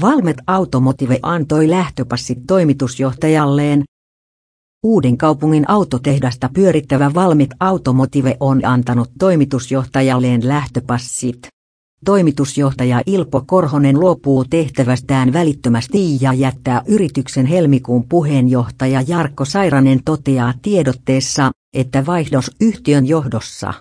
Valmet Automotive antoi lähtöpassit toimitusjohtajalleen. Uuden kaupungin autotehdasta pyörittävä Valmet Automotive on antanut toimitusjohtajalleen lähtöpassit. Toimitusjohtaja Ilpo Korhonen luopuu tehtävästään välittömästi ja jättää yrityksen helmikuun puheenjohtaja Jarkko Sairanen toteaa tiedotteessa, että vaihdos yhtiön johdossa